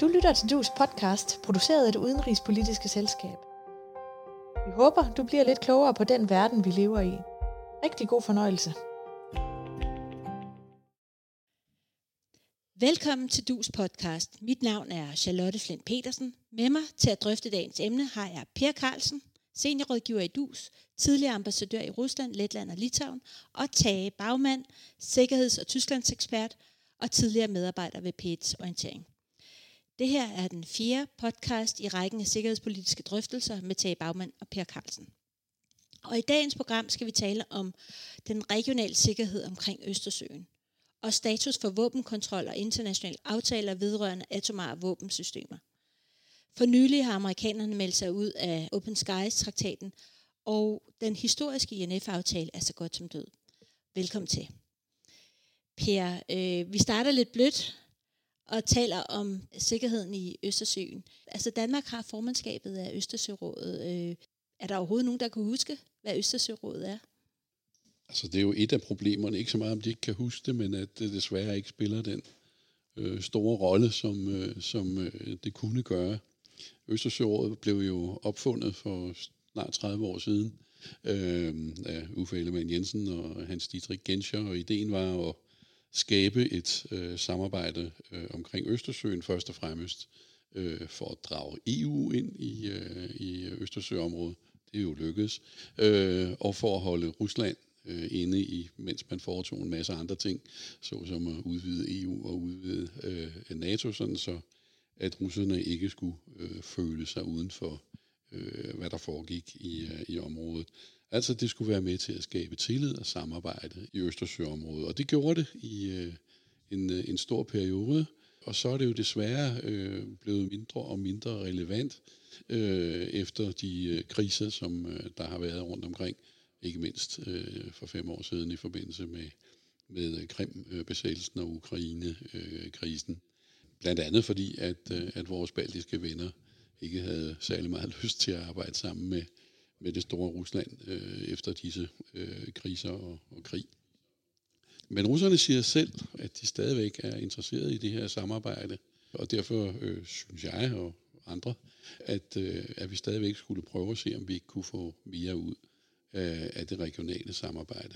Du lytter til Dus podcast, produceret af det udenrigspolitiske selskab. Vi håber, du bliver lidt klogere på den verden, vi lever i. Rigtig god fornøjelse. Velkommen til Dus podcast. Mit navn er Charlotte Flint Petersen. Med mig til at drøfte dagens emne har jeg Per Carlsen, seniorrådgiver i Dus, tidligere ambassadør i Rusland, Letland og Litauen, og Tage Bagmand, sikkerheds- og tysklandsekspert og tidligere medarbejder ved PET's orientering. Det her er den fjerde podcast i rækken af sikkerhedspolitiske drøftelser med Tage Bagmand og Per Carlsen. Og i dagens program skal vi tale om den regionale sikkerhed omkring Østersøen og status for våbenkontrol og internationale aftaler vedrørende atomare våbensystemer. For nylig har amerikanerne meldt sig ud af Open Skies-traktaten, og den historiske INF-aftale er så godt som død. Velkommen til. Per, øh, vi starter lidt blødt og taler om sikkerheden i Østersøen. Altså Danmark har formandskabet af Østersørådet. Øh, er der overhovedet nogen, der kan huske, hvad Østersørådet er? Altså det er jo et af problemerne, ikke så meget om de ikke kan huske det, men at det desværre ikke spiller den øh, store rolle, som, øh, som øh, det kunne gøre. Østersørådet blev jo opfundet for snart 30 år siden øh, af Uffe Ellemann Jensen og Hans Dietrich Genscher, og ideen var at skabe et øh, samarbejde øh, omkring Østersøen først og fremmest øh, for at drage EU ind i, øh, i Østersøområdet. Det er jo lykkedes. Øh, og for at holde Rusland øh, inde i, mens man foretog en masse andre ting, såsom at udvide EU og udvide øh, NATO, sådan så at russerne ikke skulle øh, føle sig uden for, øh, hvad der foregik i, øh, i området. Altså det skulle være med til at skabe tillid og samarbejde i Østersøområdet. Og det gjorde det i øh, en, øh, en stor periode. Og så er det jo desværre øh, blevet mindre og mindre relevant øh, efter de øh, kriser, som øh, der har været rundt omkring. Ikke mindst øh, for fem år siden i forbindelse med, med øh, Krim-besættelsen og Ukraine-krisen. Øh, Blandt andet fordi, at, øh, at vores baltiske venner ikke havde særlig meget lyst til at arbejde sammen med, med det store Rusland øh, efter disse øh, kriser og, og krig. Men russerne siger selv, at de stadigvæk er interesseret i det her samarbejde, og derfor øh, synes jeg og andre, at, øh, at vi stadigvæk skulle prøve at se, om vi ikke kunne få mere ud af, af det regionale samarbejde.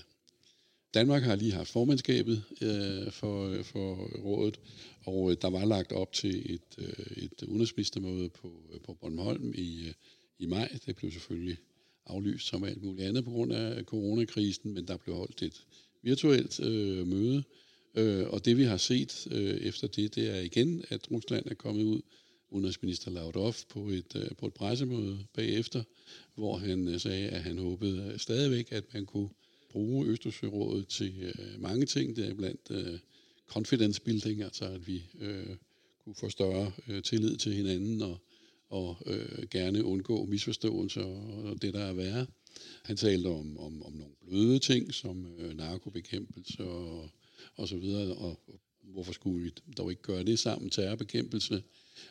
Danmark har lige haft formandskabet øh, for, for rådet, og øh, der var lagt op til et, øh, et udenrigsministermøde på, øh, på Bornholm i, øh, i maj. Det blev selvfølgelig aflyst som alt muligt andet på grund af coronakrisen, men der blev holdt et virtuelt øh, møde. Øh, og det vi har set øh, efter det, det er igen, at Rusland er kommet ud, udenrigsminister Lavrov, på et, øh, på et pressemøde bagefter, hvor han øh, sagde, at han håbede stadigvæk, at man kunne bruge Østersørådet til øh, mange ting, det er blandt øh, confidence building, altså at vi øh, kunne få større øh, tillid til hinanden og, og øh, gerne undgå misforståelser og, og det, der er værre. Han talte om, om, om nogle bløde ting, som øh, narkobekæmpelse og, og så videre, og, og hvorfor skulle vi dog ikke gøre det sammen, terrorbekæmpelse.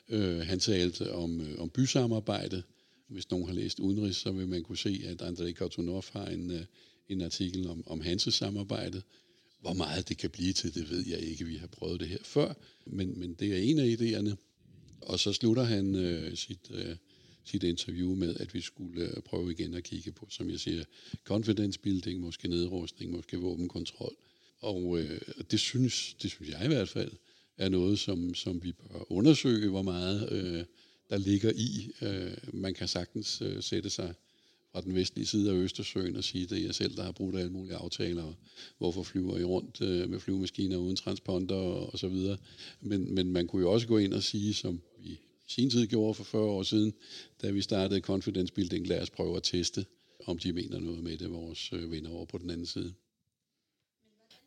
Øh, han talte om, øh, om bysamarbejde. Hvis nogen har læst udenrigs, så vil man kunne se, at Andrei Kortunov har en, øh, en artikel om, om hanses samarbejdet Hvor meget det kan blive til, det ved jeg ikke. Vi har prøvet det her før, men, men det er en af idéerne. Og så slutter han øh, sit, øh, sit interview med, at vi skulle øh, prøve igen at kigge på, som jeg siger, confidence building, måske nedrustning, måske våbenkontrol. Og øh, det, synes, det synes jeg i hvert fald er noget, som, som vi bør undersøge, hvor meget øh, der ligger i. Øh, man kan sagtens øh, sætte sig fra den vestlige side af Østersøen og sige, at det er jeg selv, der har brugt alle mulige aftaler, og hvorfor flyver I rundt øh, med flyvemaskiner uden transponder og, og så videre. Men, men man kunne jo også gå ind og sige, som vi i sin tid gjorde for 40 år siden, da vi startede Confidence Building, lad os prøve at teste, om de mener noget med det, vores øh, venner over på den anden side.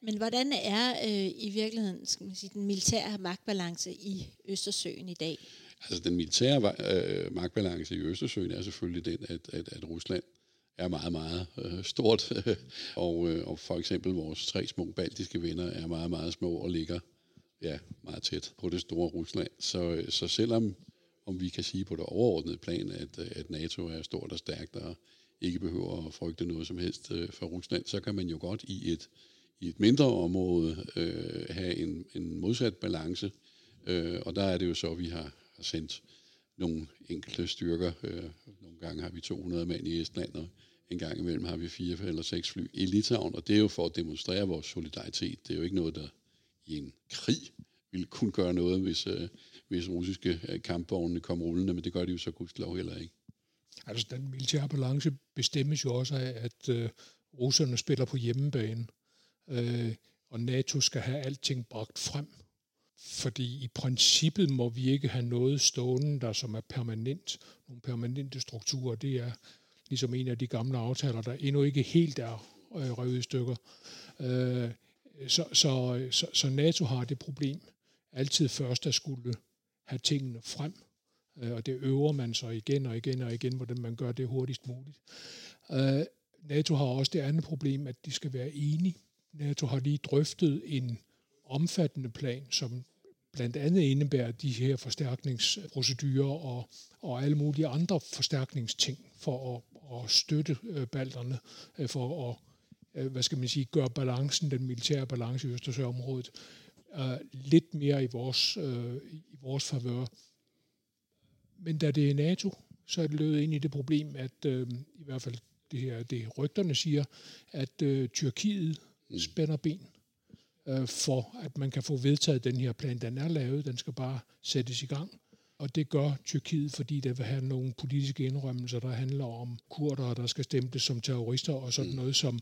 Men hvordan er øh, i virkeligheden skal man sige, den militære magtbalance i Østersøen i dag? Altså den militære øh, magtbalance i Østersøen er selvfølgelig den, at, at, at Rusland er meget, meget øh, stort, og, øh, og for eksempel vores tre små baltiske venner er meget, meget små og ligger ja, meget tæt på det store Rusland. Så, øh, så selvom om vi kan sige på det overordnede plan, at, øh, at NATO er stort og stærkt og ikke behøver at frygte noget som helst øh, for Rusland, så kan man jo godt i et, i et mindre område øh, have en, en modsat balance, Øh, og der er det jo så, at vi har, har sendt nogle enkelte styrker. Øh, nogle gange har vi 200 mand i Estland, og en gang imellem har vi fire eller seks fly i Litauen, og det er jo for at demonstrere vores solidaritet. Det er jo ikke noget, der i en krig ville kunne gøre noget, hvis, øh, hvis russiske øh, kampvogne kom rullende, men det gør de jo så gudslov heller ikke. Altså, den militære balance bestemmes jo også af, at øh, russerne spiller på hjemmebane, øh, og NATO skal have alting bragt frem. Fordi i princippet må vi ikke have noget stående, der som er permanent. Nogle permanente strukturer, det er ligesom en af de gamle aftaler, der endnu ikke helt er øh, revet i stykker. Øh, så, så, så, så NATO har det problem altid først at skulle have tingene frem, øh, og det øver man så igen og igen og igen, hvordan man gør det hurtigst muligt. Øh, NATO har også det andet problem, at de skal være enige. NATO har lige drøftet en omfattende plan, som blandt andet indebærer de her forstærkningsprocedurer og, og alle mulige andre forstærkningsting for at, at støtte øh, balterne, øh, for at øh, hvad skal man sige, gøre balancen, den militære balance i Østersøområdet, lidt mere i vores, i vores favør. Men da det er NATO, så er det løbet ind i det problem, at i hvert fald det her, det rygterne siger, at Tyrkiet mm. spænder ben øh, for, at man kan få vedtaget den her plan. Den er lavet, den skal bare sættes i gang. Og det gør Tyrkiet, fordi der vil have nogle politiske indrømmelser, der handler om kurdere, der skal stemple som terrorister og sådan mm. noget, som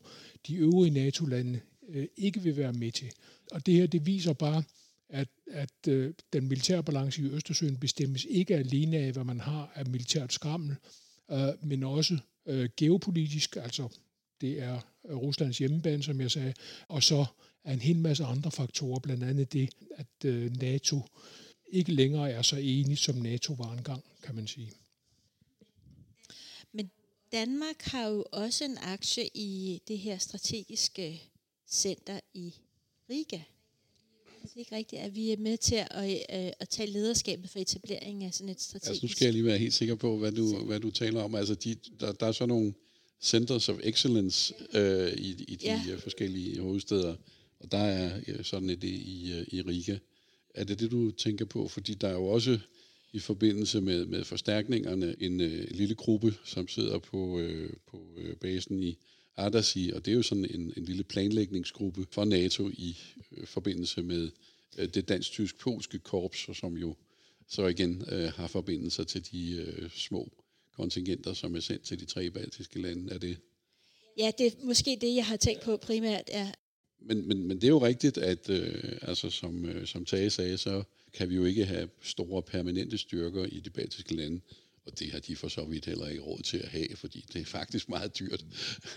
de øvrige NATO-lande øh, ikke vil være med til. Og det her, det viser bare, at, at øh, den militære balance i Østersøen bestemmes ikke alene af, hvad man har af militært skrammel, øh, men også øh, geopolitisk, altså det er Ruslands hjemmebane, som jeg sagde, og så er en hel masse andre faktorer, blandt andet det, at øh, NATO ikke længere er så enig, som NATO var engang, kan man sige. Men Danmark har jo også en aktie i det her strategiske center i Riga. Er det ikke rigtigt, at vi er med til at, øh, at tage lederskabet for etableringen af sådan et strategisk... Altså, nu skal jeg lige være helt sikker på, hvad du, hvad du taler om. Altså, de, der, der er så nogle centers of excellence øh, i, i de ja. forskellige hovedsteder, og der er sådan et i, i Riga. Er det det, du tænker på? Fordi der er jo også i forbindelse med, med forstærkningerne en øh, lille gruppe, som sidder på, øh, på øh, basen i Ardasi, og det er jo sådan en, en lille planlægningsgruppe for NATO i øh, forbindelse med øh, det dansk-tysk-polske korps, som jo så igen øh, har forbindelser til de øh, små kontingenter, som er sendt til de tre baltiske lande. Er det Ja, det er måske det, jeg har tænkt på primært, er, men, men, men det er jo rigtigt, at øh, altså, som, øh, som Tage sagde, så kan vi jo ikke have store permanente styrker i de baltiske lande. Og det har de for så vidt heller ikke råd til at have, fordi det er faktisk meget dyrt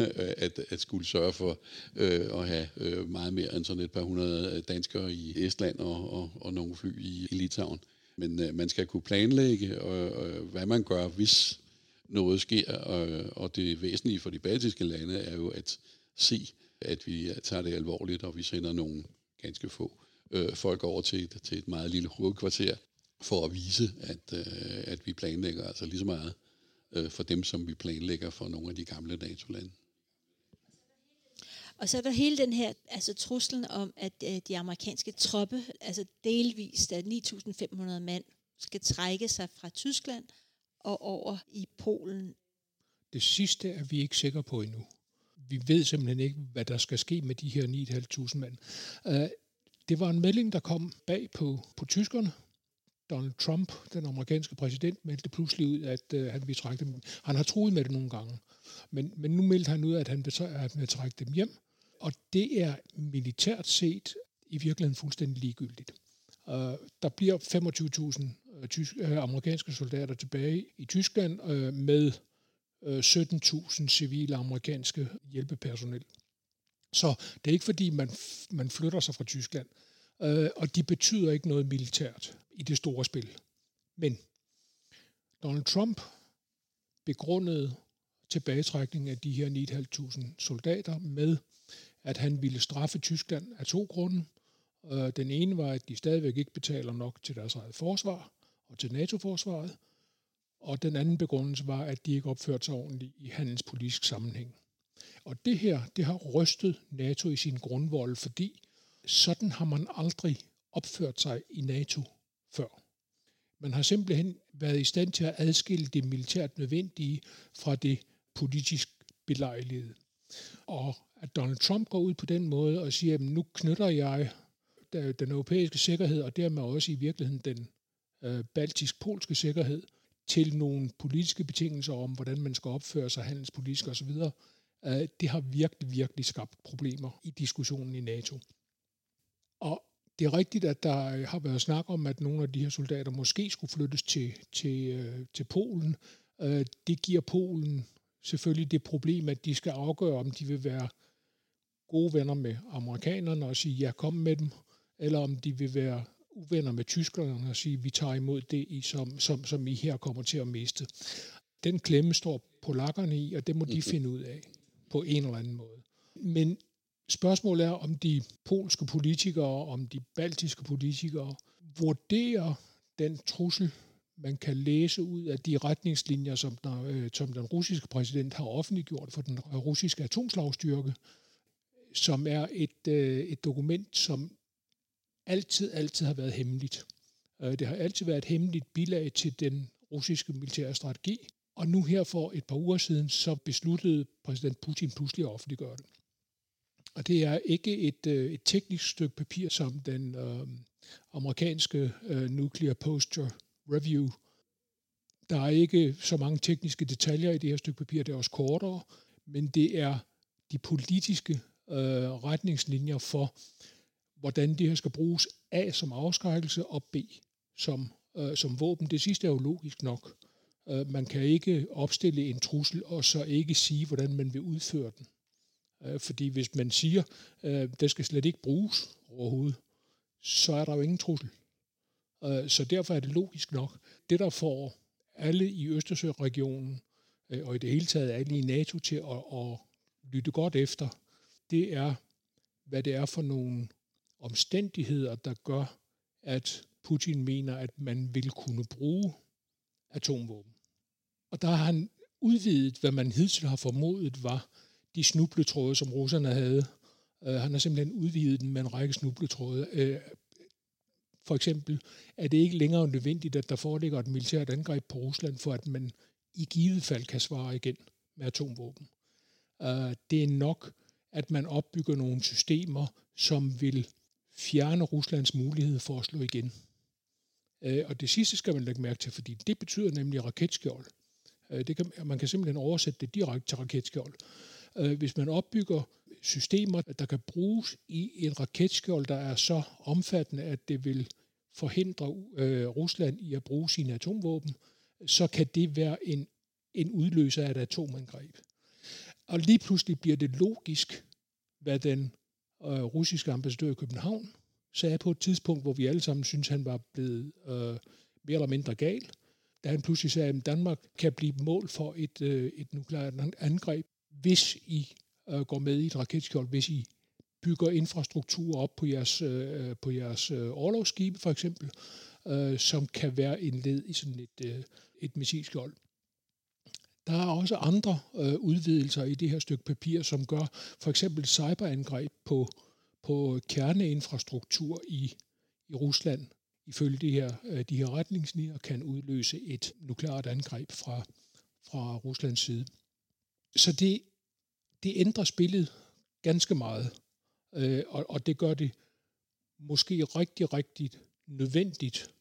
øh, at, at skulle sørge for øh, at have øh, meget mere end sådan et par hundrede danskere i Estland og, og, og nogle fly i, i Litauen. Men øh, man skal kunne planlægge, og, øh, hvad man gør, hvis noget sker. Og, og det væsentlige for de baltiske lande er jo at se, at vi tager det alvorligt, og vi sender nogle ganske få øh, folk over til et, til et meget lille hovedkvarter, for at vise, at, øh, at vi planlægger altså lige så meget øh, for dem, som vi planlægger for nogle af de gamle NATO-lande. Og så er der hele den her altså truslen om, at øh, de amerikanske troppe, altså delvist af 9.500 mand, skal trække sig fra Tyskland og over i Polen. Det sidste er vi ikke sikre på endnu. Vi ved simpelthen ikke, hvad der skal ske med de her 9.500 mand. Uh, det var en melding, der kom bag på, på tyskerne, Donald Trump, den amerikanske præsident, meldte pludselig ud, at øh, han ville trække dem. Han har troet med det nogle gange, men, men nu meldte han ud, at han vil, at han vil trække dem hjem. Og det er militært set i virkeligheden fuldstændig ligegyldigt. Uh, der bliver 25.000 øh, tysk, uh, amerikanske soldater tilbage i Tyskland uh, med Øh, 17.000 civile amerikanske hjælpepersonel. Så det er ikke fordi, man, man flytter sig fra Tyskland. øh, og de betyder ikke noget militært i det store spil. Men Donald Trump begrundede tilbagetrækningen af de her 9.500 soldater med, at han ville straffe Tyskland af to grunde. Øh, den ene var, at de stadigvæk ikke betaler nok til deres eget forsvar og til NATO-forsvaret. Og den anden begrundelse var, at de ikke opførte sig ordentligt i handelspolitisk sammenhæng. Og det her, det har rystet NATO i sin grundvold, fordi sådan har man aldrig opført sig i NATO før. Man har simpelthen været i stand til at adskille det militært nødvendige fra det politisk belejligede. Og at Donald Trump går ud på den måde og siger, at nu knytter jeg den europæiske sikkerhed, og dermed også i virkeligheden den øh, baltisk-polske sikkerhed, til nogle politiske betingelser om, hvordan man skal opføre sig handelspolitisk osv., øh, det har virkelig, virkelig skabt problemer i diskussionen i NATO. Og det er rigtigt, at der øh, har været snak om, at nogle af de her soldater måske skulle flyttes til, til, øh, til Polen. Det giver Polen selvfølgelig det problem, at de skal afgøre, om de vil være gode venner med amerikanerne og sige, ja, kom med dem, eller om de vil være uvenner med tyskerne og sige, vi tager imod det, I som, som, som I her kommer til at miste. Den klemme står polakkerne i, og det må de mhm. finde ud af på en eller anden måde. Men spørgsmålet er, om de polske politikere, om de baltiske politikere vurderer den trussel, man kan læse ud af de retningslinjer, som den, øh, som den russiske præsident har offentliggjort for den russiske atomslagstyrke, som er et, øh, et dokument, som altid, altid har været hemmeligt. Øh, det har altid været et hemmeligt bilag til den russiske militære strategi, og nu her for et par uger siden, så besluttede præsident Putin pludselig at offentliggøre det. Og det er ikke et, øh, et teknisk stykke papir, som den øh, amerikanske øh, Nuclear Posture Review. Der er ikke så mange tekniske detaljer i det her stykke papir, det er også kortere, men det er de politiske øh, retningslinjer for, hvordan det her skal bruges A som afskrækkelse og B som, øh, som våben. Det sidste er jo logisk nok. Øh, man kan ikke opstille en trussel og så ikke sige, hvordan man vil udføre den. Øh, fordi hvis man siger, øh, det skal slet ikke bruges overhovedet, så er der jo ingen trussel. Øh, så derfor er det logisk nok. Det, der får alle i Østersøregionen, øh, og i det hele taget alle i NATO til at, at lytte godt efter, det er, hvad det er for nogle omstændigheder, der gør, at Putin mener, at man vil kunne bruge atomvåben. Og der har han udvidet, hvad man hidtil har formodet var de snubletråde, som russerne havde. Uh, han har simpelthen udvidet den med en række snubletråde. Uh, for eksempel er det ikke længere nødvendigt, at der foreligger et militært angreb på Rusland, for at man i givet fald kan svare igen med atomvåben. Uh, det er nok, at man opbygger nogle systemer, som vil fjerne Ruslands mulighed for at slå igen. Øh, og det sidste skal man lægge mærke til, fordi det betyder nemlig raketskjold. Øh, det kan, man kan simpelthen oversætte det direkte til raketskjold. Øh, hvis man opbygger systemer, der kan bruges i en raketskjold, der er så omfattende, at det vil forhindre øh, Rusland i at bruge sine atomvåben, så kan det være en, en udløser af et atomangreb. Og lige pludselig bliver det logisk, hvad den øh, russiske ambassadør i København sagde på et tidspunkt, hvor vi alle sammen synes han var blevet øh, mere eller mindre gal, da han pludselig sagde, at Danmark kan blive mål for et, øh, et nukleart angreb, hvis I øh, går med i et raketskjold, hvis I bygger infrastruktur op på jeres, øh, på jeres øh, overlovsskibe for eksempel, øh, som kan være en led i sådan et, øh, et missilskjold. Der er også andre øh, udvidelser i det her stykke papir, som gør for eksempel cyberangreb på, på kerneinfrastruktur i, i Rusland, ifølge de her, øh, de her retningslinjer, kan udløse et nukleart angreb fra, fra Ruslands side. Så det, det ændrer spillet ganske meget, øh, og, og det gør det måske rigtig, rigtig nødvendigt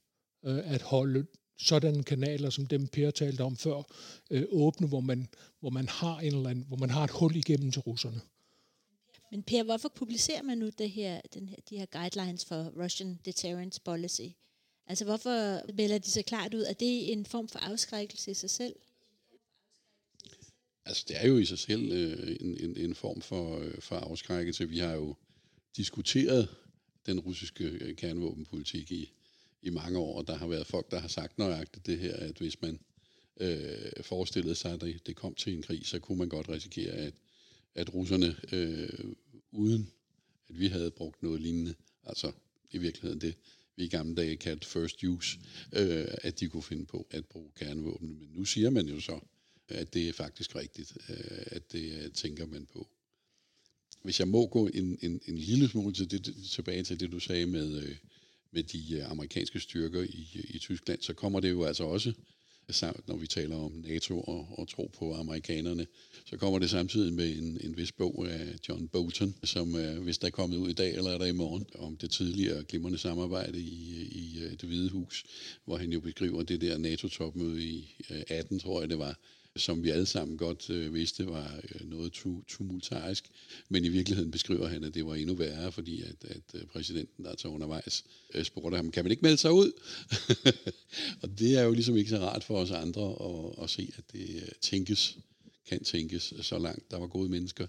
øh, at holde sådanne kanaler, som dem Per talte om før, øh, åbne, hvor man, hvor man har en eller anden, hvor man har et hul igennem til russerne. Men Per, hvorfor publicerer man nu det her, den her, de her guidelines for Russian Deterrence Policy? Altså hvorfor melder de så klart ud, at det er en form for afskrækkelse i sig selv? Altså det er jo i sig selv øh, en, en, en form for, øh, for afskrækkelse. Vi har jo diskuteret den russiske øh, kernevåbenpolitik i, i mange år, og der har været folk, der har sagt nøjagtigt det her, at hvis man øh, forestillede sig, at det, det kom til en krig, så kunne man godt risikere, at, at russerne, øh, uden at vi havde brugt noget lignende, altså i virkeligheden det, vi i gamle dage kaldte first use, øh, at de kunne finde på at bruge kernevåben. Men nu siger man jo så, at det er faktisk rigtigt, øh, at det øh, tænker man på. Hvis jeg må gå en, en, en lille smule til det, tilbage til det, du sagde med, øh, med de øh, amerikanske styrker i, øh, i Tyskland, så kommer det jo altså også, altså, når vi taler om NATO og, og tro på amerikanerne, så kommer det samtidig med en, en vis bog af John Bolton, som øh, hvis der er kommet ud i dag eller er der i morgen, om det tidligere glimrende samarbejde i, i det hvide hus, hvor han jo beskriver det der NATO-topmøde i 18, tror jeg det var, som vi alle sammen godt øh, vidste var øh, noget tu, tumultarisk. Men i virkeligheden beskriver han, at det var endnu værre, fordi at, at øh, præsidenten, der tager undervejs, øh, spurgte ham, kan man ikke melde sig ud? og det er jo ligesom ikke så rart for os andre at, at se, at det øh, tænkes, kan tænkes så langt. Der var gode mennesker,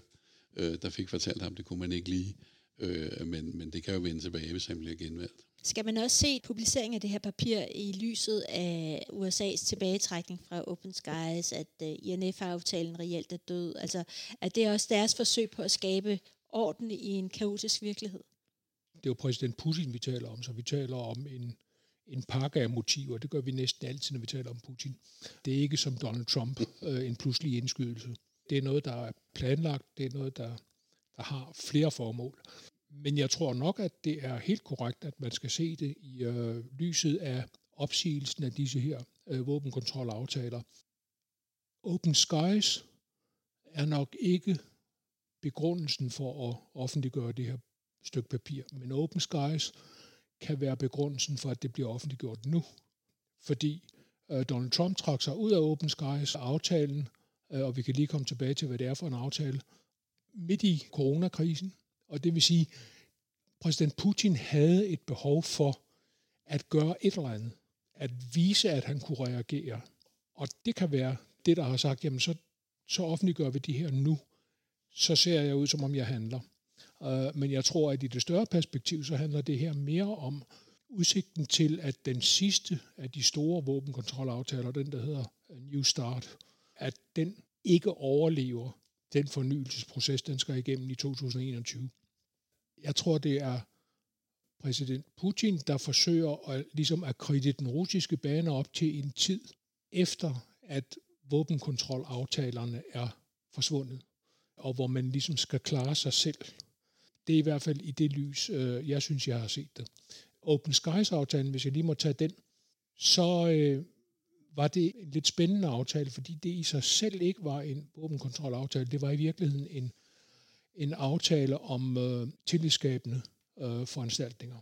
øh, der fik fortalt ham, det kunne man ikke lige. Øh, men, men det kan jo vende tilbage, hvis han bliver genvalgt. Skal man også se publiceringen af det her papir i lyset af USA's tilbagetrækning fra Open Skies, at uh, øh, INF-aftalen reelt er død? Altså, er det også deres forsøg på at skabe orden i en kaotisk virkelighed? Det er jo præsident Putin, vi taler om, så vi taler om en, en pakke af motiver. Det gør vi næsten altid, når vi taler om Putin. Det er ikke som Donald Trump, øh, en pludselig indskydelse. Det er noget, der er planlagt. Det er noget, der, der har flere formål. Men jeg tror nok, at det er helt korrekt, at man skal se det i øh, lyset af opsigelsen af disse her øh, våbenkontrolaftaler. Open Skies er nok ikke begrundelsen for at offentliggøre det her stykke papir, men Open Skies kan være begrundelsen for, at det bliver offentliggjort nu. Fordi øh, Donald Trump trak sig ud af Open Skies aftalen, øh, og vi kan lige komme tilbage til, hvad det er for en aftale, midt i coronakrisen, og det vil sige, præsident Putin havde et behov for at gøre et eller andet. At vise, at han kunne reagere. Og det kan være det, der har sagt, jamen så, så offentliggør vi det her nu. Så ser jeg ud, som om jeg handler. Uh, men jeg tror, at i det større perspektiv, så handler det her mere om udsigten til, at den sidste af de store våbenkontrolaftaler, den der hedder New Start, at den ikke overlever den fornyelsesproces, den skal igennem i 2021. Jeg tror, det er præsident Putin, der forsøger at, ligesom at kridte den russiske bane op til en tid efter, at våbenkontrolaftalerne er forsvundet, og hvor man ligesom skal klare sig selv. Det er i hvert fald i det lys, øh, jeg synes, jeg har set det. Open Skies-aftalen, hvis jeg lige må tage den, så øh, var det en lidt spændende aftale, fordi det i sig selv ikke var en våbenkontrolaftale. Det var i virkeligheden en, en aftale om øh, tillidsskabende øh, foranstaltninger.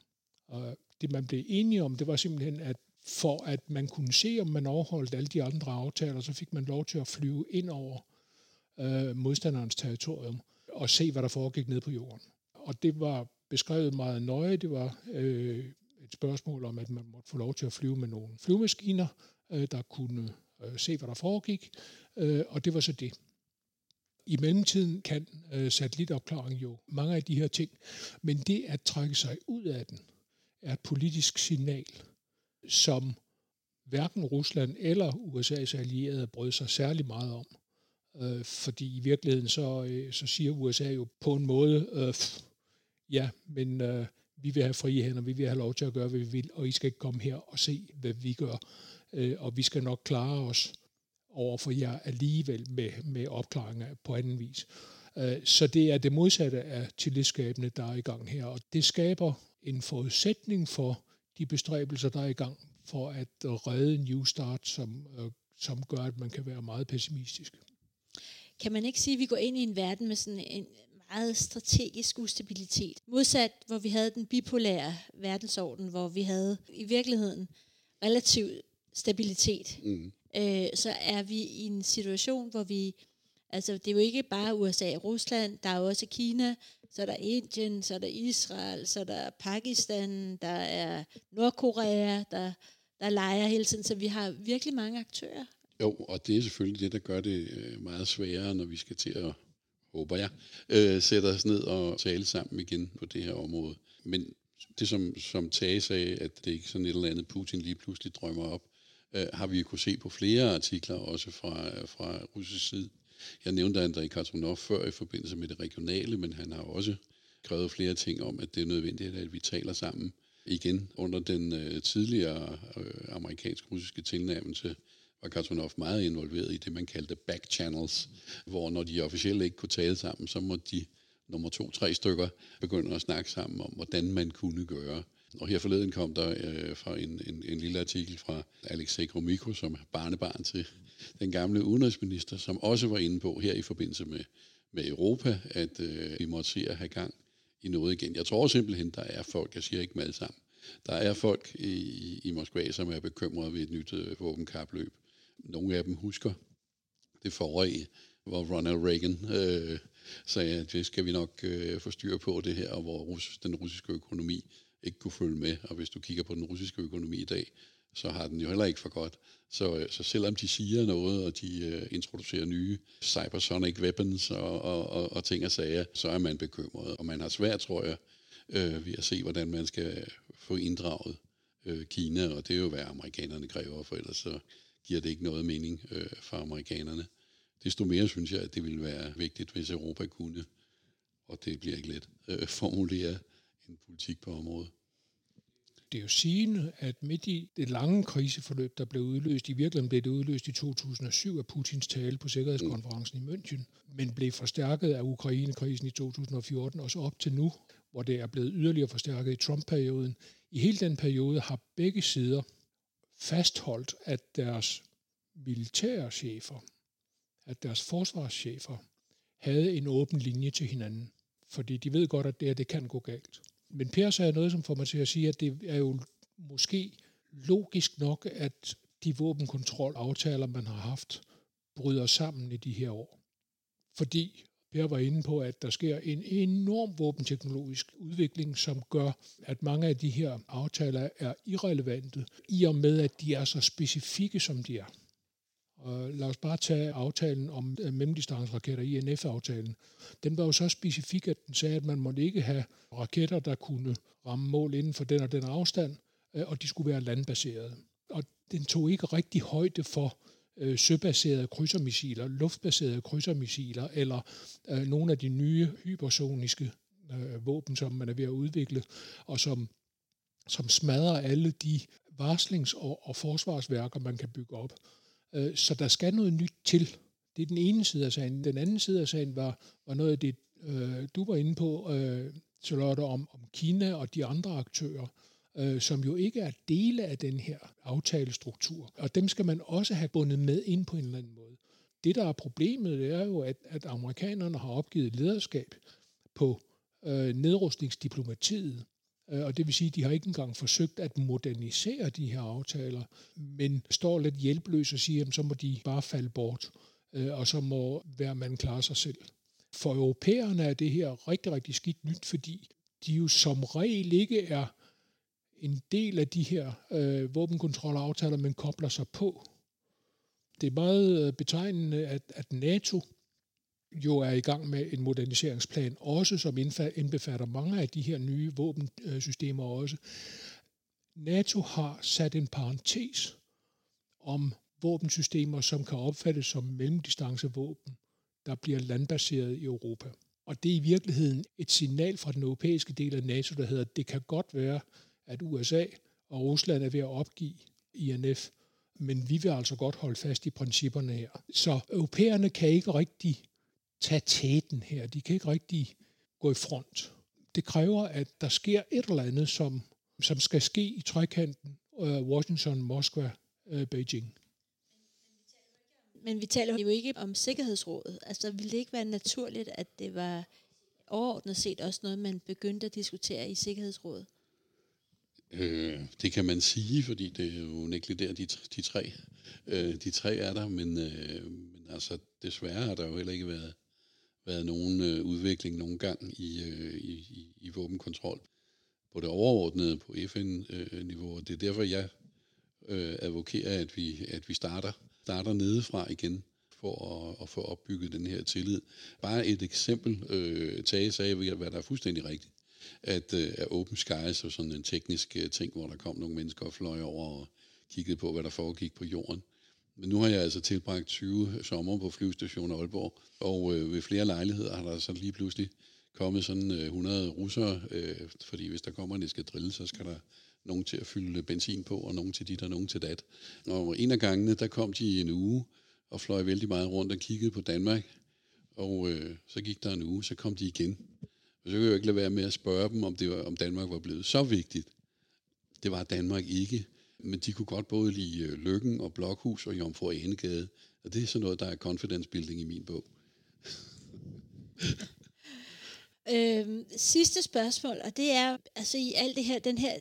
Og det man blev enige om, det var simpelthen, at for at man kunne se, om man overholdt alle de andre aftaler, så fik man lov til at flyve ind over øh, modstanderens territorium og se, hvad der foregik ned på jorden. Og det var beskrevet meget nøje. Det var øh, et spørgsmål om, at man måtte få lov til at flyve med nogle flyvemaskiner, øh, der kunne øh, se, hvad der foregik, øh, og det var så det. I mellemtiden kan øh, satellitopklaring jo mange af de her ting, men det at trække sig ud af den er et politisk signal, som hverken Rusland eller USA's allierede brød sig særlig meget om. Øh, fordi i virkeligheden så, øh, så siger USA jo på en måde, øh, ja, men øh, vi vil have frie hænder, vi vil have lov til at gøre, hvad vi vil, og I skal ikke komme her og se, hvad vi gør øh, og vi skal nok klare os over for jer alligevel med, med opklaringer på anden vis. Øh, så det er det modsatte af tillidsskabende, der er i gang her, og det skaber en forudsætning for de bestræbelser, der er i gang for at redde New Start, som, øh, som gør, at man kan være meget pessimistisk. Kan man ikke sige, at vi går ind i en verden med sådan en meget strategisk ustabilitet? Modsat, hvor vi havde den bipolære verdensorden, hvor vi havde i virkeligheden relativt stabilitet, mm. øh, så er vi i en situation, hvor vi, altså det er jo ikke bare USA og Rusland, der er også Kina, så er der Indien, så er der Israel, så er der Pakistan, der er Nordkorea, der, der leger hele tiden, så vi har virkelig mange aktører. Jo, og det er selvfølgelig det, der gør det øh, meget sværere, når vi skal til at, håber jeg, øh, sætte os ned og tale sammen igen på det her område. Men det som, som Tage sagde, at det ikke sådan et eller andet Putin lige pludselig drømmer op, øh, har vi kunne se på flere artikler, også fra, fra russisk side. Jeg nævnte Andrei Katunov før i forbindelse med det regionale, men han har også skrevet flere ting om, at det er nødvendigt, at vi taler sammen igen. Under den øh, tidligere øh, amerikansk-russiske tilnærmelse var Katunov meget involveret i det, man kaldte back channels, hvor når de officielle ikke kunne tale sammen, så måtte de nummer to, tre stykker begynde at snakke sammen om, hvordan man kunne gøre. Og her forleden kom der øh, fra en, en, en lille artikel fra Alexei Gromyko, som er barnebarn til den gamle udenrigsminister, som også var inde på her i forbindelse med, med Europa, at øh, vi måtte se at have gang i noget igen. Jeg tror simpelthen, der er folk, jeg siger ikke med alle sammen, der er folk i, i Moskva, som er bekymrede ved et nyt øh, våbenkapløb. Nogle af dem husker det forrige, hvor Ronald Reagan øh, sagde, at det skal vi nok øh, få styr på det her, og hvor Rus, den russiske økonomi ikke kunne følge med. Og hvis du kigger på den russiske økonomi i dag, så har den jo heller ikke for godt. Så, øh, så selvom de siger noget, og de øh, introducerer nye cybersonic weapons og, og, og, og ting og sager, så er man bekymret. Og man har svært, tror jeg, øh, ved at se, hvordan man skal få inddraget øh, Kina, og det er jo, hvad amerikanerne kræver, for ellers så giver det ikke noget mening øh, for amerikanerne. Desto mere synes jeg, at det ville være vigtigt, hvis Europa kunne, og det bliver ikke let, øh, formulere en politik på området. Det er jo sigende, at midt i det lange kriseforløb, der blev udløst, i virkeligheden blev det udløst i 2007 af Putins tale på Sikkerhedskonferencen i München, men blev forstærket af Ukraine-krisen i 2014, og så op til nu, hvor det er blevet yderligere forstærket i Trump-perioden. I hele den periode har begge sider fastholdt, at deres militære chefer, at deres forsvarschefer havde en åben linje til hinanden. Fordi de ved godt, at det, her, det kan gå galt. Men Per sagde noget, som får mig til at sige, at det er jo måske logisk nok, at de våbenkontrolaftaler, man har haft, bryder sammen i de her år. Fordi Per var inde på, at der sker en enorm våbenteknologisk udvikling, som gør, at mange af de her aftaler er irrelevante, i og med, at de er så specifikke, som de er. Og lad os bare tage aftalen om øh, mellemdistanceraketter, INF-aftalen. Den var jo så specifik, at den sagde, at man måtte ikke have raketter, der kunne ramme mål inden for den og den afstand, øh, og de skulle være landbaserede. Og den tog ikke rigtig højde for øh, søbaserede krydsermissiler, luftbaserede krydsermissiler, eller øh, nogle af de nye hypersoniske øh, våben, som man er ved at udvikle, og som, som smadrer alle de varslings- og, og forsvarsværker, man kan bygge op. Øh, så der skal noget nyt til. Det er den ene side af sagen. Den anden side af sagen var, var noget af det, øh, du var inde på, øh, Charlotte, om, om Kina og de andre aktører, øh, som jo ikke er dele af den her aftalestruktur. Og dem skal man også have bundet med ind på en eller anden måde. Det, der er problemet, det er jo, at, at amerikanerne har opgivet lederskab på øh, nedrustningsdiplomatiet. Øh, og det vil sige, at de har ikke engang forsøgt at modernisere de her aftaler, men står lidt hjælpeløs og siger, at så må de bare falde bort, øh, og så må hver mand klare sig selv. For europæerne er det her rigtig, rigtig skidt nyt, fordi de jo som regel ikke er en del af de her øh, våbenkontrolaftaler, men kobler sig på. Det er meget øh, betegnende, at, at NATO jo er i gang med en moderniseringsplan, også som indbefatter mange af de her nye våbensystemer også. NATO har sat en parentes om våbensystemer, som kan opfattes som mellemdistancevåben, der bliver landbaseret i Europa. Og det er i virkeligheden et signal fra den europæiske del af NATO, der hedder, at det kan godt være, at USA og Rusland er ved at opgive INF, men vi vil altså godt holde fast i principperne her. Så europæerne kan ikke rigtig tage tæten her. De kan ikke rigtig gå i front. Det kræver, at der sker et eller andet, som, som skal ske i trekanten uh, Washington, Moskva, uh, Beijing. Men vi taler jo ikke om Sikkerhedsrådet. Altså, ville det ikke være naturligt, at det var overordnet set også noget, man begyndte at diskutere i Sikkerhedsrådet? Øh, det kan man sige, fordi det er jo nægteligt der, de, de tre. Øh, de tre er der, men, øh, men altså desværre har der jo heller ikke været været nogen øh, udvikling nogen gang i, øh, i, i, i våbenkontrol på det overordnede på FN-niveau. Øh, det er derfor, jeg øh, advokerer, at vi, at vi starter, starter nedefra igen for at, at få opbygget den her tillid. Bare et eksempel. Øh, Tage sagde, hvad der er fuldstændig rigtigt, at, øh, at Open Skies og sådan en teknisk øh, ting, hvor der kom nogle mennesker og fløj over og kiggede på, hvad der foregik på jorden. Men nu har jeg altså tilbragt 20 sommer på flyvestationen Aalborg, og øh, ved flere lejligheder har der så lige pludselig kommet sådan øh, 100 russere, øh, fordi hvis der kommer en eskadrille, så skal der nogen til at fylde benzin på, og nogen til dit og nogen til dat. Og en af gangene, der kom de i en uge og fløj vældig meget rundt og kiggede på Danmark, og øh, så gik der en uge, så kom de igen. Og så kunne jeg jo ikke lade være med at spørge dem, om, det var, om Danmark var blevet så vigtigt, Det var Danmark ikke. Men de kunne godt både lide øh, Lykken og Blokhus og Jomfru Anegade. Og det er sådan noget, der er confidence building i min bog. øhm, sidste spørgsmål, og det er, altså i alt det her, den her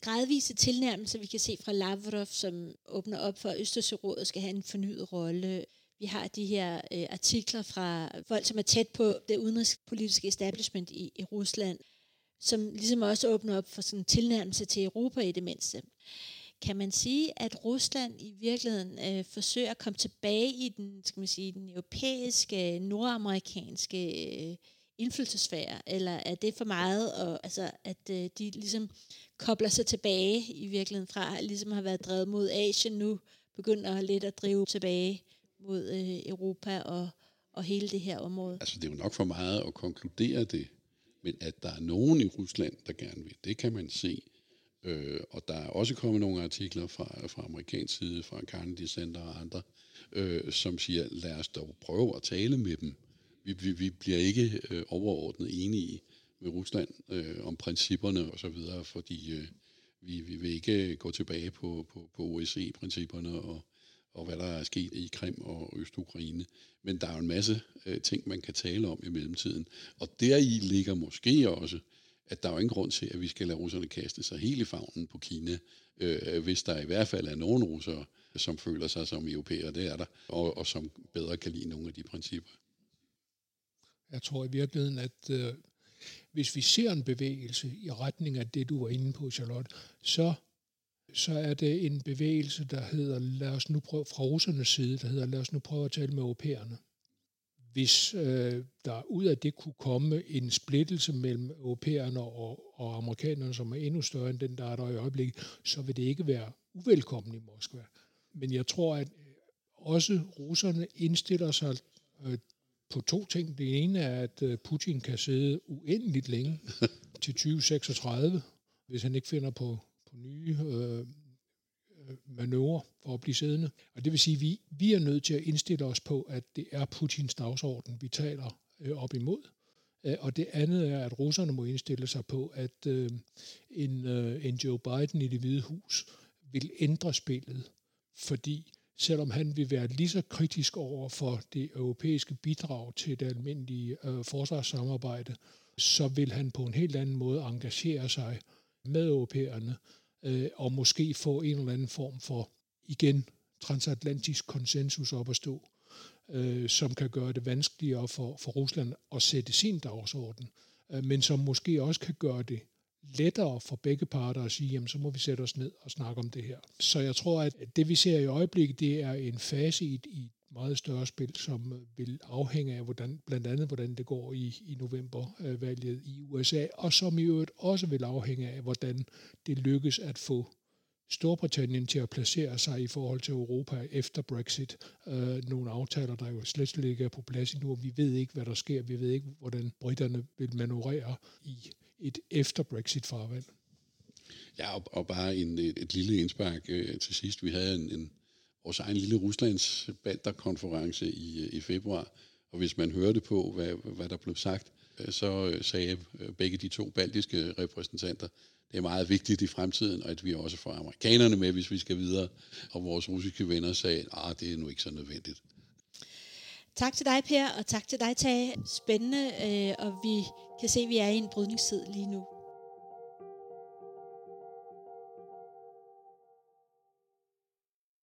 gradvise tilnærmelse, vi kan se fra Lavrov, som åbner op for, at Østersørådet skal have en fornyet rolle. Vi har de her øh, artikler fra folk, som er tæt på det udenrigspolitiske establishment i, i Rusland, som ligesom også åbner op for sådan en tilnærmelse til Europa i det mindste. Kan man sige, at Rusland i virkeligheden øh, forsøger at komme tilbage i den, skal man sige, den europæiske, nordamerikanske øh, indflydelsesfære, eller er det for meget, og, altså, at øh, de ligesom kobler sig tilbage i virkeligheden fra, at ligesom har været drevet mod Asien nu, begynder lidt at drive tilbage mod øh, Europa og, og hele det her område? Altså det er jo nok for meget at konkludere det, men at der er nogen i Rusland, der gerne vil, det kan man se. Øh, og der er også kommet nogle artikler fra, fra amerikansk side, fra Carnegie Center og andre, øh, som siger, lad os dog prøve at tale med dem. Vi, vi, vi bliver ikke øh, overordnet enige med Rusland øh, om principperne og så videre, fordi øh, vi, vi vil ikke gå tilbage på, på, på OSCE-principperne og, og hvad der er sket i Krim og Øst-Ukraine. Men der er jo en masse øh, ting, man kan tale om i mellemtiden. Og deri ligger måske også, at der er jo ingen grund til, at vi skal lade russerne kaste sig helt i favnen på Kina, øh, hvis der i hvert fald er nogen russere, som føler sig som europæere, det er der, og, og som bedre kan lide nogle af de principper. Jeg tror i virkeligheden, at øh, hvis vi ser en bevægelse i retning af det, du var inde på, Charlotte, så, så er det en bevægelse, der hedder, lad os nu prøve, fra russernes side, der hedder, lad os nu prøve at tale med europæerne. Hvis øh, der ud af det kunne komme en splittelse mellem europæerne og, og amerikanerne, som er endnu større end den, der er der i øjeblikket, så vil det ikke være uvelkommen i Moskva. Men jeg tror, at også russerne indstiller sig øh, på to ting. Det ene er, at øh, Putin kan sidde uendeligt længe til 2036, hvis han ikke finder på nye øh, manøvrer for at blive siddende. Og det vil sige, at vi, vi er nødt til at indstille os på, at det er Putins dagsorden, vi taler øh, op imod. Øh, og det andet er, at russerne må indstille sig på, at øh, en, øh, en Joe Biden i det hvide hus vil ændre spillet, fordi selvom han vil være lige så kritisk over for det europæiske bidrag til det almindelige øh, forsvarssamarbejde, så vil han på en helt anden måde engagere sig med europæerne øh, og måske få en eller anden form for, igen, transatlantisk konsensus op at stå, øh, som kan gøre det vanskeligere for, for Rusland at sætte sin dagsorden, øh, men som måske også kan gøre det lettere for begge parter at sige, jamen så må vi sætte os ned og snakke om det her. Så jeg tror, at det vi ser i øjeblikket, det er en fase i et, i et meget større spil, som øh, vil afhænge af, hvordan, blandt andet hvordan det går i, i novembervalget øh, i USA, og som i øvrigt også vil afhænge af, hvordan det lykkes at få Storbritannien til at placere sig i forhold til Europa efter Brexit. Øh, nogle aftaler, der jo slet, ikke er på plads endnu. Vi ved ikke, hvad der sker. Vi ved ikke, hvordan britterne vil manøvrere i et efter Brexit-farvand. Ja, og, og bare en, et, et lille indspark øh, til sidst. Vi havde en, en, vores egen lille Ruslands banderkonference i, øh, i februar, og hvis man hørte på, hvad, hvad der blev sagt, øh, så øh, sagde begge de to baltiske repræsentanter, det er meget vigtigt i fremtiden, og at vi også får amerikanerne med, hvis vi skal videre. Og vores russiske venner sagde, at ah, det er nu ikke så nødvendigt. Tak til dig, Per, og tak til dig, Tage. Spændende, øh, og vi kan se, at vi er i en brydningstid lige nu.